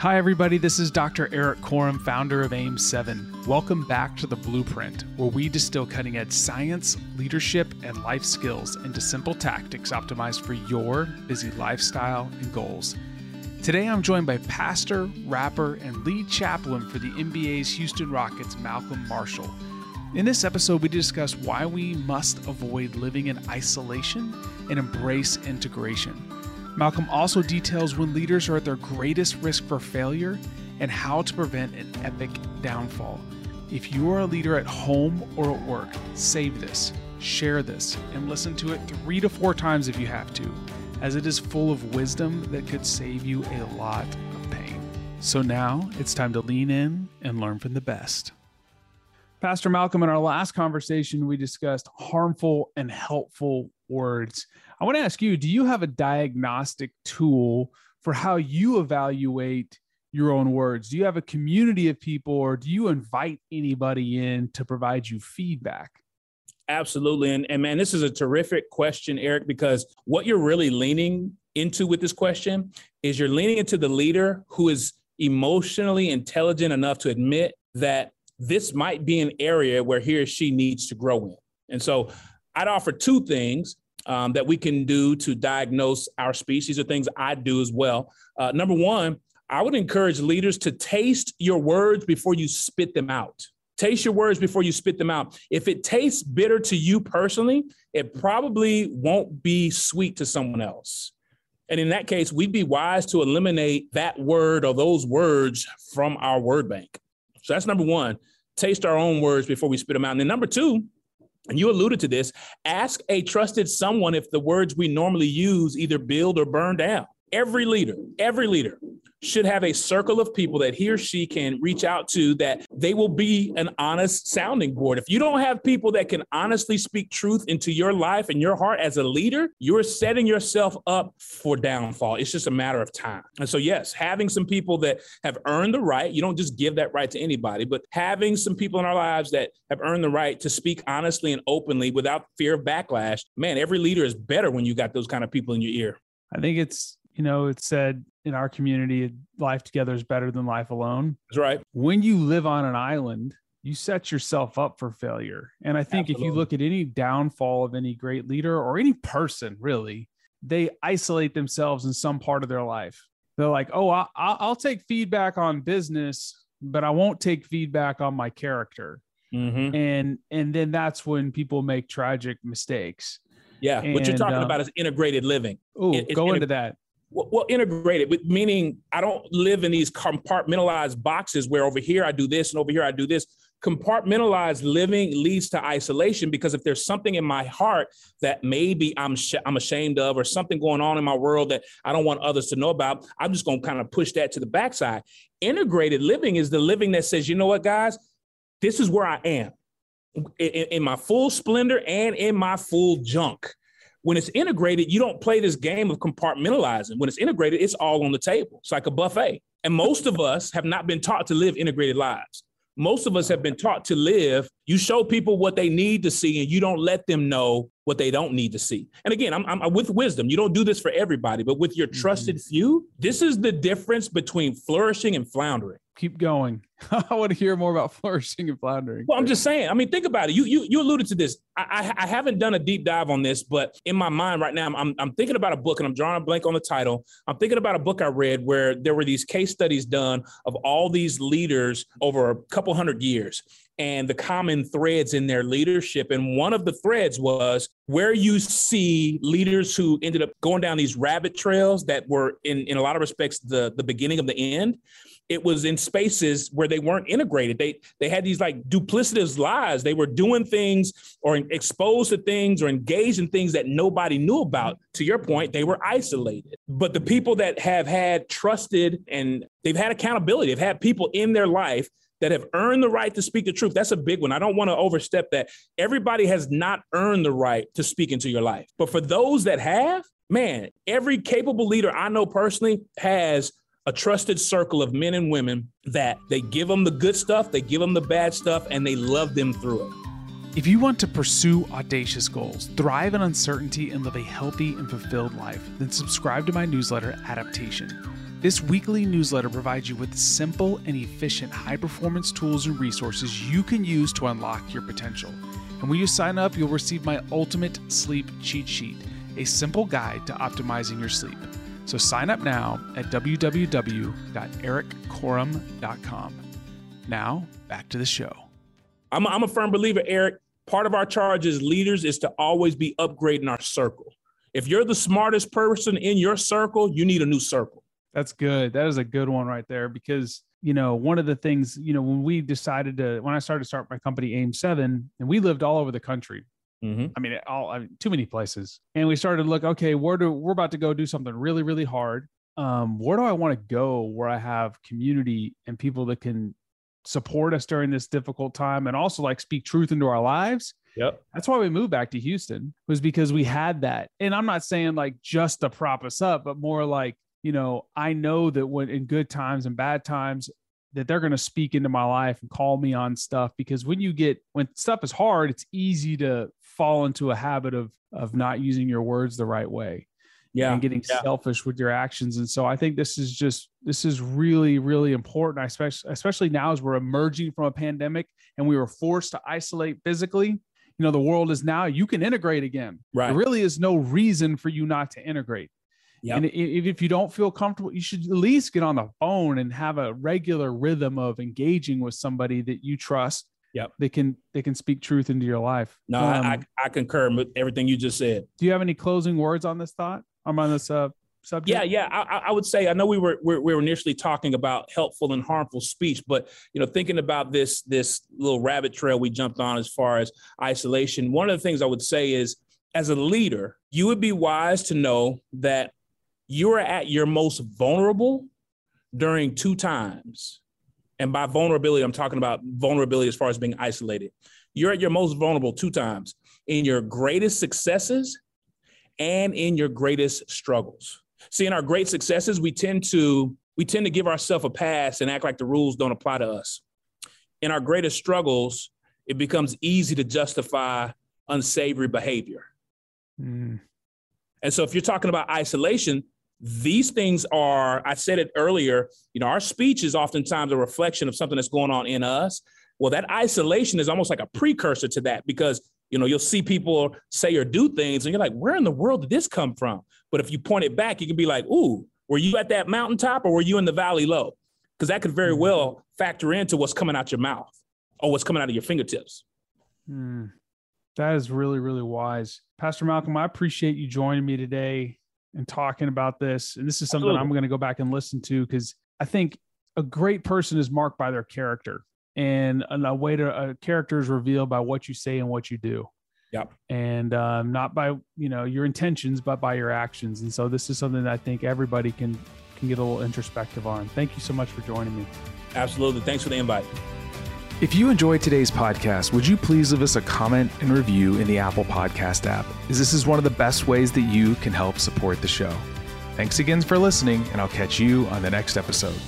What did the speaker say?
Hi, everybody. This is Dr. Erik Korem, founder of AIM7. Welcome back to The Blueprint, where we distill cutting edge science, leadership, and life skills into simple tactics optimized for your busy lifestyle and goals. Today, I'm joined by pastor, rapper, and lead chaplain for the NBA's Houston Rockets, Malcolm Marshall. In this episode, we discuss why we must avoid living in isolation and embrace integration. Malcolm also details when leaders are at their greatest risk for failure and how to prevent an epic downfall. If you are a leader at home or at work, save this, share this, and listen to it three to four times if you have to, as it is full of wisdom that could save you a lot of pain. So now it's time to lean in and learn from the best. Pastor Malcolm, in our last conversation, we discussed harmful and helpful words. I want to ask you do you have a diagnostic tool for how you evaluate your own words? Do you have a community of people or do you invite anybody in to provide you feedback? Absolutely. And, and man, this is a terrific question, Erik, because what you're really leaning into with this question is you're leaning into the leader who is emotionally intelligent enough to admit that this might be an area where he or she needs to grow in. And so I'd offer two things um, that we can do to diagnose our speech. These are things I do as well. Uh, number one, I would encourage leaders to taste your words before you spit them out. Taste your words before you spit them out. If it tastes bitter to you personally, it probably won't be sweet to someone else. And in that case, we'd be wise to eliminate that word or those words from our word bank. So that's number one. Taste our own words before we spit them out. And then number two, and you alluded to this, ask a trusted someone if the words we normally use either build or burn down. Every leader, every leader should have a circle of people that he or she can reach out to that they will be an honest sounding board. If you don't have people that can honestly speak truth into your life and your heart as a leader, you're setting yourself up for downfall. It's just a matter of time. And so, yes, having some people that have earned the right, you don't just give that right to anybody, but having some people in our lives that have earned the right to speak honestly and openly without fear of backlash, man, every leader is better when you got those kind of people in your ear. I think it's you know, it said in our community, life together is better than life alone. That's right. When you live on an island, you set yourself up for failure. And I think Absolutely. if you look at any downfall of any great leader or any person, really, they isolate themselves in some part of their life. They're like, oh, I'll, I'll take feedback on business, but I won't take feedback on my character. Mm-hmm. And and then that's when people make tragic mistakes. Yeah, and, what you're talking uh, about is integrated living. Oh, go into that well, integrated meaning i don't live in these compartmentalized boxes where over here i do this and over here i do this compartmentalized living leads to isolation because if there's something in my heart that maybe I'm sh- I'm ashamed of or something going on in my world that I don't want others to know about, I'm just going to kind of push that to the backside. Integrated living is the living that says, you know what, guys, this is where I am in, in my full splendor and in my full junk. When it's integrated, you don't play this game of compartmentalizing. When it's integrated, it's all on the table. It's like a buffet. And most of us have not been taught to live integrated lives. Most of us have been taught to live. You show people what they need to see, and you don't let them know what they don't need to see. And again, I'm, I'm with wisdom. You don't do this for everybody, but with your mm-hmm. trusted mm-hmm. few, this is the difference between flourishing and floundering keep going. I want to hear more about flourishing and floundering. Well, I'm just saying. I mean, think about it. You you you alluded to this. I, I, I haven't done a deep dive on this, but in my mind right now, I'm I'm thinking about a book, and I'm drawing a blank on the title. I'm thinking about a book I read where there were these case studies done of all these leaders over a couple hundred years, and the common threads in their leadership. And one of the threads was where you see leaders who ended up going down these rabbit trails that were in in a lot of respects the the beginning of the end it was in spaces where they weren't integrated. They they had these like duplicitous lies. They were doing things or exposed to things or engaged in things that nobody knew about. To your point, they were isolated. But the people that have had trusted and they've had accountability, they've had people in their life that have earned the right to speak the truth. That's a big one. I don't want to overstep that. Everybody has not earned the right to speak into your life. But for those that have, man, every capable leader I know personally has a trusted circle of men and women that they give them the good stuff, they give them the bad stuff, and they love them through it. If you want to pursue audacious goals, thrive in uncertainty, and live a healthy and fulfilled life, then subscribe to my newsletter, Adaptation. This weekly newsletter provides you with simple and efficient high performance tools and resources you can use to unlock your potential. And when you sign up, you'll receive my ultimate sleep cheat sheet, a simple guide to optimizing your sleep. So sign up now at www.erikkorem.com. Now, back to the show. I'm a, I'm a firm believer, Erik. Part of our charge as leaders is to always be upgrading our circle. If you're the smartest person in your circle, you need a new circle. That's good. That is a good one right there because you know one of the things you know when we decided to when I started to start my company AIM Seven and we lived all over the country. Mm-hmm. I mean, all I mean, too many places, and we started to look. Okay, where do we're about to go do something really really hard. Um, where do I want to go where I have community and people that can support us during this difficult time and also like speak truth into our lives. Yep. That's why we moved back to Houston was because we had that. And I'm not saying like just to prop us up, but more like, you know, I know that when in good times and bad times that they're going to speak into my life and call me on stuff because when you get when stuff is hard, it's easy to fall into a habit of of not using your words the right way yeah and getting yeah. selfish with your actions. And so i think this is just this is really really important. Especially especially now as we're emerging from a pandemic and we were forced to isolate physically you know the world is now you can integrate again. Right. there really is no reason for you not to integrate. Yep. and if you don't feel comfortable you should at least get on the phone and have a regular rhythm of engaging with somebody that you trust Yep. They can they can speak truth into your life. No, um, I, I concur with everything you just said. Do you have any closing words on this thought? I'm on this uh, subject. Yeah, yeah. I, I would say I know we were, we were initially talking about helpful and harmful speech, but you know, thinking about this this little rabbit trail we jumped on as far as isolation. One of the things I would say is, as a leader, you would be wise to know that you are at your most vulnerable during two times. And by vulnerability, I'm talking about vulnerability as far as being isolated. You're at your most vulnerable two times in your greatest successes and in your greatest struggles. See, in our great successes, we tend to we tend to give ourselves a pass and act like the rules don't apply to us. In our greatest struggles, it becomes easy to justify unsavory behavior. Mm. And so if you're talking about isolation, these things are, I said it earlier, you know, our speech is oftentimes a reflection of something that's going on in us. Well, that isolation is almost like a precursor to that because you know, you'll see people say or do things, and you're like, where in the world did this come from? But if you point it back, you can be like, ooh, were you at that mountaintop or were you in the valley low? Because that could very mm-hmm. well factor into what's coming out your mouth or what's coming out of your fingertips. Mm, that is really, really wise. Pastor Malcolm, I appreciate you joining me today and talking about this. And this is something Absolutely. I'm going to go back and listen to because I think a great person is marked by their character and a way to a character is revealed by what you say and what you do. Yep. And um, not by you know your intentions, but by your actions. And so this is something that I think everybody can can get a little introspective on. Thank you so much for joining me. Absolutely. Thanks for the invite. If you enjoyed today's podcast, would you please leave us a comment and review in the Apple Podcast app? As this is one of the best ways that you can help support the show. Thanks again for listening, and I'll catch you on the next episode.